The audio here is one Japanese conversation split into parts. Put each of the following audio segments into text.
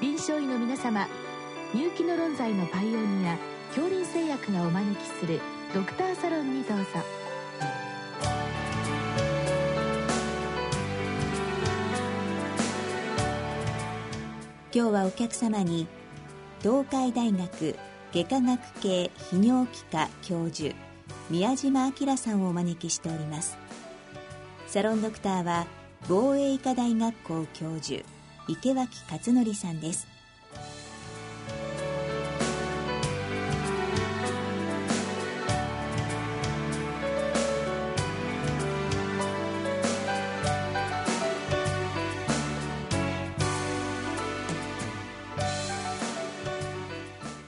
臨床医の皆様入気の論剤のパイオニア恐林製薬がお招きするドクターサロンにどうぞ。今日はお客様に東海大学外科学系泌尿器科教授宮島明さんをお招きしております。サロンドクターは防衛医科大学校教授池脇勝則さんです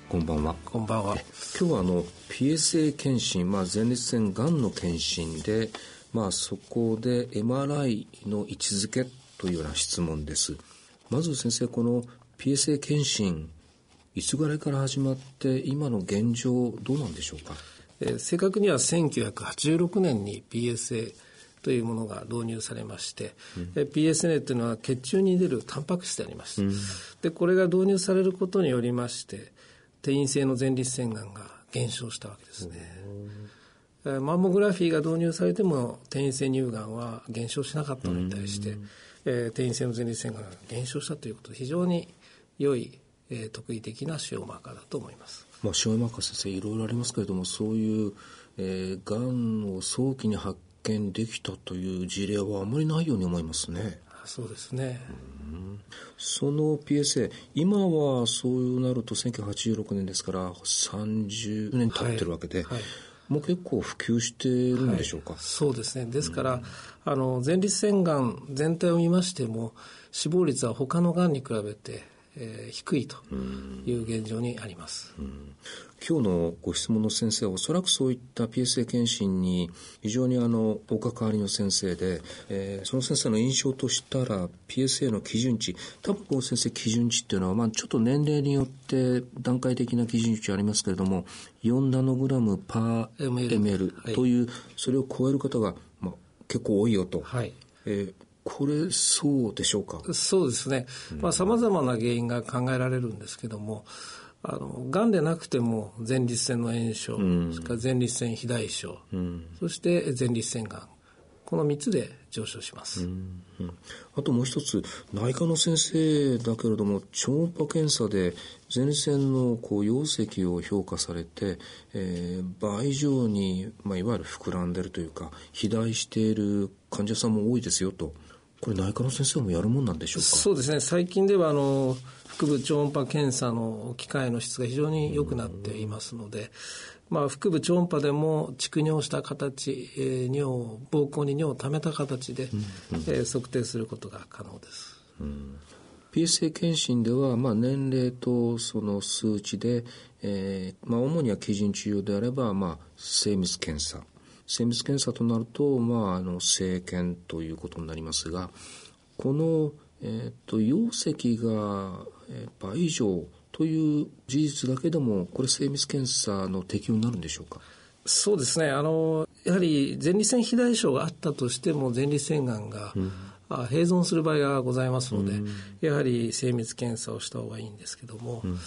こんばんは。こんばんは。今日はあの PSA 検診、まあ、前立腺がんの検診で、まあ、そこで MRI の位置づけというような質問です。まず先生、この PSA 検診、いつぐらいから始まって、今の現状、どうなんでしょうか？えー、正確には1986年に PSA というものが導入されまして、うん、PSA というのは血中に出るタンパク質であります、うん、でこれが導入されることによりまして転移性の前立腺がんが減少したわけですね。マンモグラフィーが導入されても転移性乳がんは減少しなかったのに対して、えー、転移性の前立腺がんが減少したということで非常に良い、えー、特異的な腫瘍マーカーだと思います。まあ、腫瘍マーカー先生いろいろありますけれどもそういう、えー、がんを早期に発見できたという事例はあまりないように思いますね。そうですね。その PSA、今はそうなると1986年ですから30年経ってるわけで、はいはい、もう結構普及してるんでしょうか、はい、そうですね。ですから、あの、前立腺がん全体を見ましても、死亡率は他のがんに比べてえー、低いという現状にあります、うん、今日のご質問の先生はおそらくそういった PSA 検診に非常にあのお関わりの先生で、えー、その先生の印象としたら PSA の基準値多分先生基準値っていうのは、まあ、ちょっと年齢によって段階的な基準値ありますけれども4ナノグラムパー ml という、はい、それを超える方が、まあ、結構多いよと。はい。えーこれ、そうでしょうか？そうですね。まあ、様々な原因が考えられるんですけども、あの、癌でなくても前立腺の炎症、うん、それから前立腺肥大症、うん、そして前立腺がん。この3つで上昇します、うん。うん、あともう一つ内科の先生だけれども超音波検査で前立腺のこう溶石を評価されて、えー、倍以上に、まあ、いわゆる膨らんでるというか肥大している患者さんも多いですよとこれ内科の先生もやるもんなんでしょうか？そうですね。最近ではあの腹部超音波検査の機械の質が非常に良くなっていますので、まあ、腹部超音波でも蓄尿した形、えー、尿膀胱に尿を溜めた形で、うんうん、えー、測定することが可能です。うん。PSA 検診では、まあ、年齢とその数値で、えーまあ、主には基準治療であれば、まあ、精密検査精密検査となると、まあ、あの、生検ということになりますが、この、えっ、と、溶石が、えー、倍以上という事実だけでも、これ精密検査の適用になるんでしょうか？そうですね。あの、やはり前立腺肥大症があったとしても、前立腺がんが、うん。併存する場合がございますので、うん、やはり精密検査をした方がいいんですけども、うん、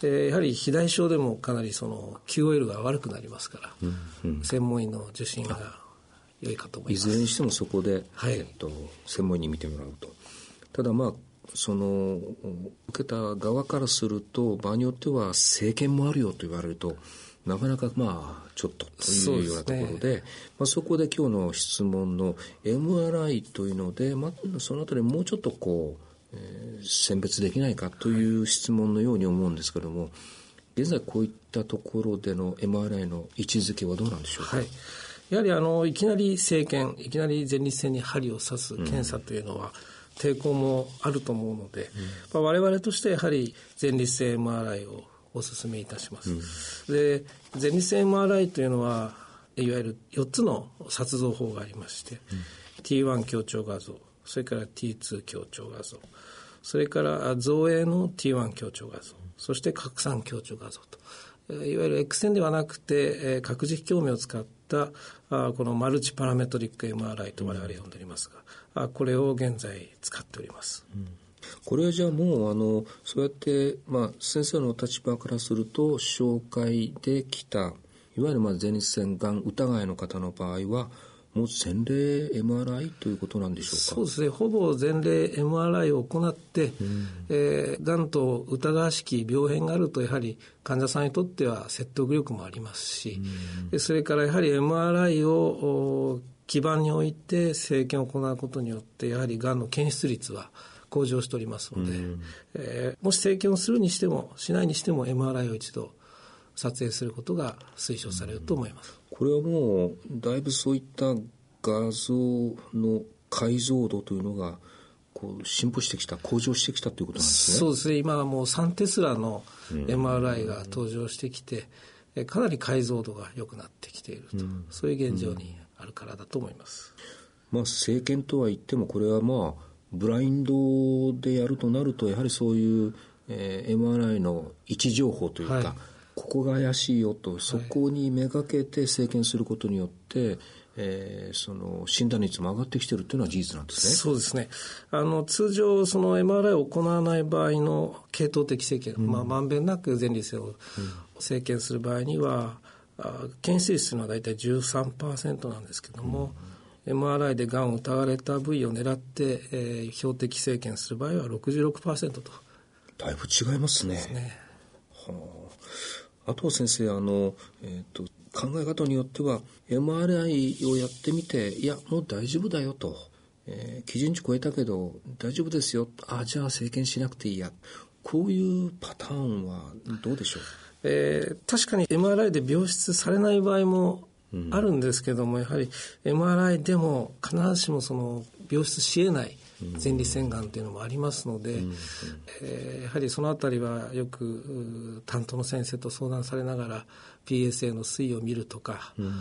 でやはり肥大症でもかなりその QOL が悪くなりますから、うんうん、専門医の受診が良いかと思います。いずれにしてもそこで、はい、えっと、専門医に見てもらうと。ただまあその受けた側からすると場合によっては政権もあるよと言われるとなかなかまあちょっとというようなところで、ね、まあ、そこで今日の質問の MRI というので、まあ、そのあたりもうちょっとこうえー、選別できないかという質問のように思うんですけれども、現在こういったところでの MRI の位置づけはどうなんでしょうか、はい、やはりあのいきなり生検いきなり前立腺に針を刺す検査というのは、抵抗もあると思うので、うん。まあ、我々としてやはり前立腺 MRI をお勧めいたします、うん、で前立腺 MRI というのはいわゆる4つの撮像法がありまして、うん、T1 強調画像それから T2 強調画像。それから造影の T1 強調画像。そして拡散強調画像と。いわゆる X 線ではなくて核軸鏡面を使ったこのマルチパラメトリック MRI と我々呼んでおりますがこれを現在使っております、うん。これはじゃあもうあのそうやって、まあ、先生の立場からすると紹介できたいわゆるまあ前立腺がん疑いの方の場合はもう前例 MRI ということなんでしょうか？そうですね。ほぼ前例 MRI を行って、うん、えー、がんと疑わしき病変があるとやはり患者さんにとっては説得力もありますし、うん、それからやはり MRI を基盤において生検を行うことによってやはりがんの検出率は向上しておりますので、うん、えー、もし生検をするにしてもしないにしても MRI を一度撮影することが推奨されると思います。これはもうだいぶそういった画像の解像度というのがこう進歩してきた向上してきたということなんですね。そうですね。今はもう3テスラの MRI が登場してきて、うん、かなり解像度が良くなってきていると、うん、そういう現状にあるからだと思います。まあ、政権とは言ってもこれはまあブラインドでやるとなるとやはりそういう、えー、MRI の位置情報というか、はいここが怪しいよと、そこにめがけて生検することによって、えー、その診断率も上がってきてるっていうのは事実なんですね。そうですね。あの通常その MRI を行わない場合の系統的生検、うん、まあまんべんなく前立腺を生検する場合には、あ検出率は大体13%なんですけども、うん、MRI でがんを疑われた部位を狙って、えー、標的生検する場合は66%と。だいぶ違いますね。すねはあ、あとは先生あの、えーと考え方によっては MRI をやってみていやもう大丈夫だよと、えー、基準値超えたけど大丈夫ですよ。あじゃあ生検しなくていいや。こういうパターンはどうでしょう、えー、確かに MRI で病出されない場合もあるんですけども、うん、やはり MRI でも必ずしもその病出しえない前立腺がんというのもありますので、うん、えー、やはりそのあたりはよく担当の先生と相談されながら PSA の推移を見るとか、うん、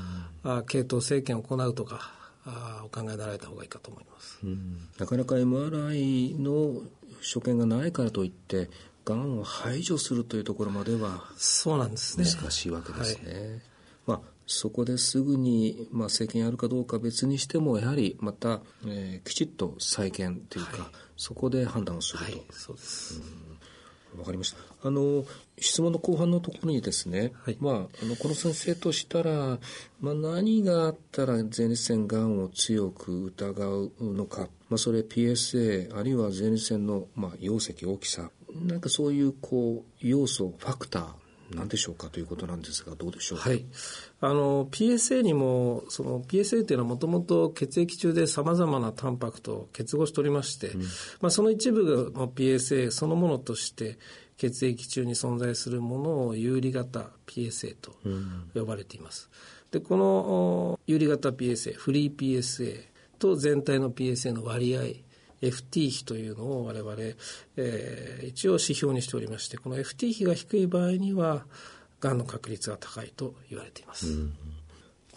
あ系統生検を行うとかあお考えになられた方がいいかと思います、うん、なかなか MRI の所見がないからといってがんを排除するというところまではそうなんですね。難しいわけですね。はい、まあそこですぐに、まあ、政権やるかどうか別にしてもやはりまた、えー、きちっと再建というか、はい、そこで判断をすると。はい、そうです、わかりました。あの、質問の後半のところにですね、はい、まあ、あの、この先生としたら、まあ、何があったら前立腺がんを強く疑うのか、まあ、それ PSA、あるいは前立腺の、まあ、容積大きさ、なんかそういう、こう、要素、ファクター、何でしょうかということなんですが、どうでしょう？はい。あの、PSA にも、その PSA というのはもともと血液中でさまざまなタンパクと結合しておりまして、うん、まあその一部の PSA そのものとして血液中に存在するものを有利型 PSA と呼ばれています。うん、で、この有利型 PSA、フリー PSA と全体の PSA の割合、FT 比というのを我々、えー、一応指標にしておりまして、この FT 比が低い場合には、がんの確率が高いと言われています。うん、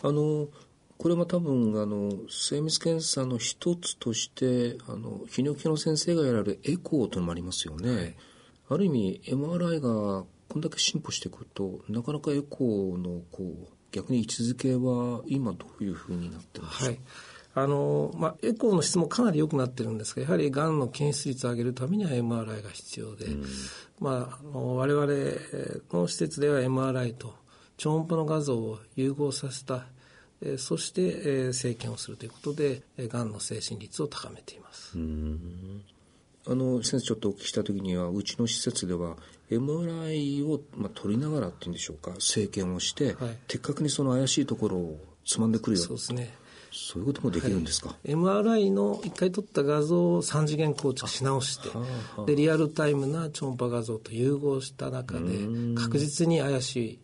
あのこれも多分あの精密検査の一つとしてあの泌尿器の先生がやられるエコーというのもありますよね。はい、ある意味 MRI がこんだけ進歩してくるとなかなかエコーのこう逆に位置づけは今どういうふうになってるんでしょう、はいあの、まあ、エコーの質もかなり良くなってるんですが、やはりがんの検出率を上げるためには MRI が必要で、うん、まあ、あの我々の施設では MRI と超音波の画像を融合させた、えそして、え生検をするということで、がんの精神率を高めています。あの先生ちょっとお聞きした時にはうちの施設では MRI を、まあ、取りながらっていうんでしょうか生検をして、はい、的確にその怪しいところをつまんでくるよそうですねそういうこともできるんですか、はい、MRI の一回撮った画像を3次元構築し直して、でリアルタイムな超音波画像と融合した中で確実に怪しい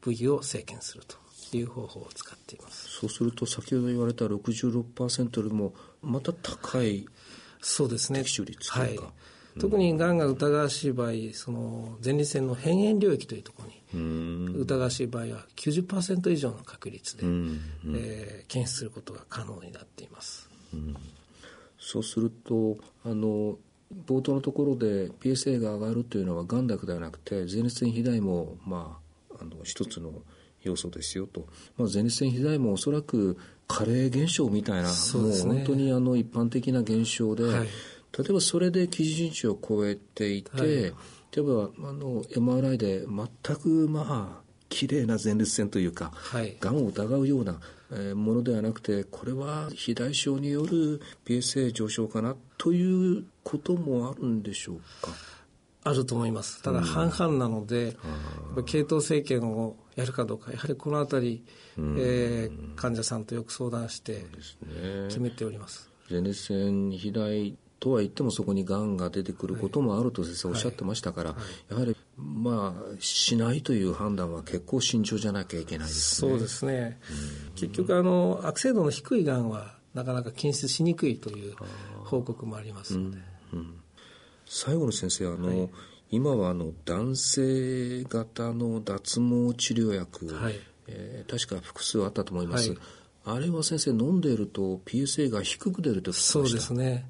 部位を生検するという方法を使っています。そうすると先ほど言われた66%よりもまた高いそうですね。適率というか、はい特にがんが疑わしい場合その前立腺の辺縁領域というところに疑わしい場合は90%以上の確率で、えー、検出することが可能になっています。そうするとあの冒頭のところで PSA が上がるというのはがんだけではなくて前立腺肥大も、まあ、あの一つの要素ですよと、まあ、前立腺肥大もおそらく加齢現象みたいな、ね、もう本当にあの一般的な現象で、はい例えばそれで基準値を超えていて、はい、例えばあの MRI で全くまあ綺麗な前立腺というか、はい、がんを疑うようなものではなくてこれは肥大症による PSA 上昇かなということもあるんでしょうか？あると思います。ただ半々なので、うん、系統生検をやるかどうかやはりこの辺り、うん、えー、患者さんとよく相談して決めております。前立腺肥大とは言ってもそこにがんが出てくることもあると先生おっしゃってましたから、はいはい、やはりまあしないという判断は結構慎重じゃなきゃいけないですね。そうですね。結局あの悪性度の低いがんはなかなか検出しにくいという報告もありますので。うんうん、最後の先生あの、はい、今はあの男性型の脱毛治療薬、はい、えー、確か複数あったと思います。あれは先生飲んでいると PSA が低く出るとそうですね。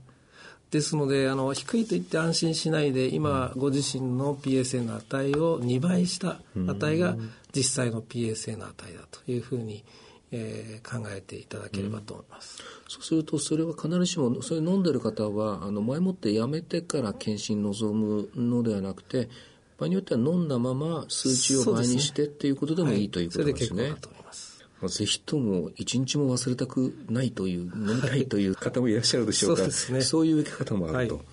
ですのであの低いと言って安心しないで今ご自身の PSA の値を2倍した値が実際の PSA の値だというふうに、えー、考えていただければと思います、うん、そうするとそれは必ずしもそれ飲んでる方はあの前もってやめてから検診望むのではなくて場合によっては飲んだまま数値を倍にしてっていうことでもいい、ということですね。ます。ぜひとも一日も忘れたくないという飲みたいという方もいらっしゃるでしょうかそうですね、そういう受け方もあると、はい、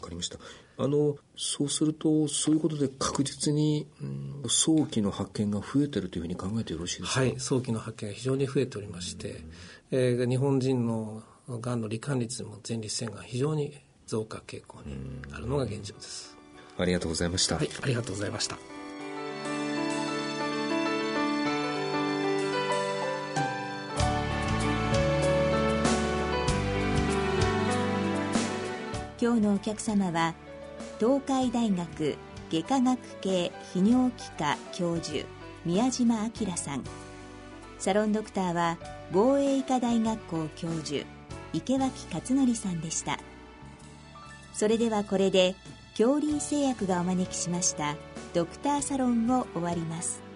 かりました。あのそうするとそういうことで確実に、うん、早期の発見が増えてるというふうに考えてよろしいですか？はい早期の発見が非常に増えておりまして、えー、日本人のがんの罹患率も前立腺が非常に増加傾向にあるのが現状です。ありがとうございました。はいありがとうございましたお客様は東海大学外科学系泌尿器科教授宮島明さん。サロンドクターは防衛医科大学校教授池脇勝則さんでした。それではこれで恐林製薬がお招きしましたドクターサロンを終わります。